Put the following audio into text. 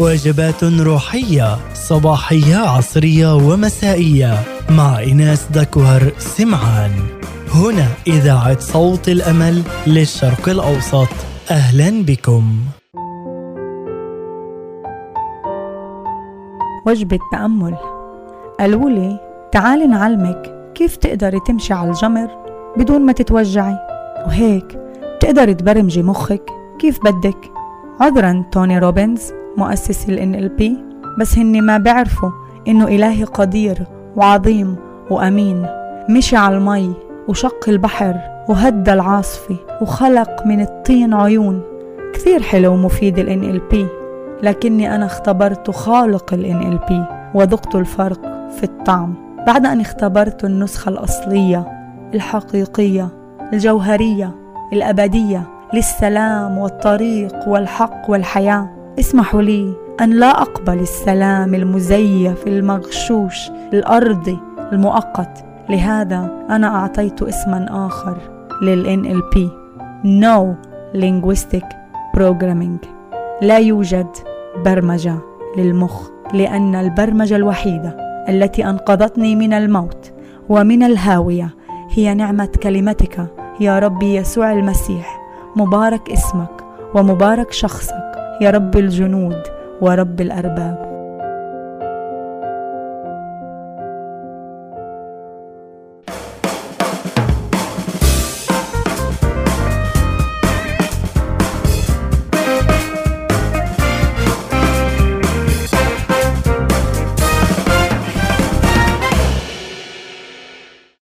وجبات روحية صباحية عصرية ومسائية. مع إناس دكوهر سمعان. هنا إذاعة صوت الأمل للشرق الأوسط. أهلا بكم. وجبة تأمل. قالوا لي تعالي نعلمك كيف تقدري تمشي على الجمر بدون ما تتوجعي. وهيك بتقدري تبرمجي مخك كيف بدك. عذرا توني روبنز. مؤسس ال NLP بس هني ما بعرفوا إنه إلهي قدير وعظيم وأمين. مشي على المي وشق البحر وهدى العاصفة وخلق من الطين عيون. كثير حلو ومفيد ال NLP لكني أنا اختبرت خالق ال NLP وذقت الفرق في الطعم. بعد أن اختبرت النسخة الأصلية الحقيقية الجوهرية الأبدية للسلام والطريق والحق والحياة. اسمحوا لي أن لا أقبل السلام المزيف المغشوش الأرضي المؤقت. لهذا أنا أعطيت اسما آخر لل NLP No Linguistic Programming. لا يوجد برمجة للمخ لأن البرمجة الوحيدة التي أنقذتني من الموت ومن الهاوية هي نعمة كلمتك يا ربي يسوع المسيح. مبارك اسمك ومبارك شخصك. يا رب الجنود ورب الأرباب.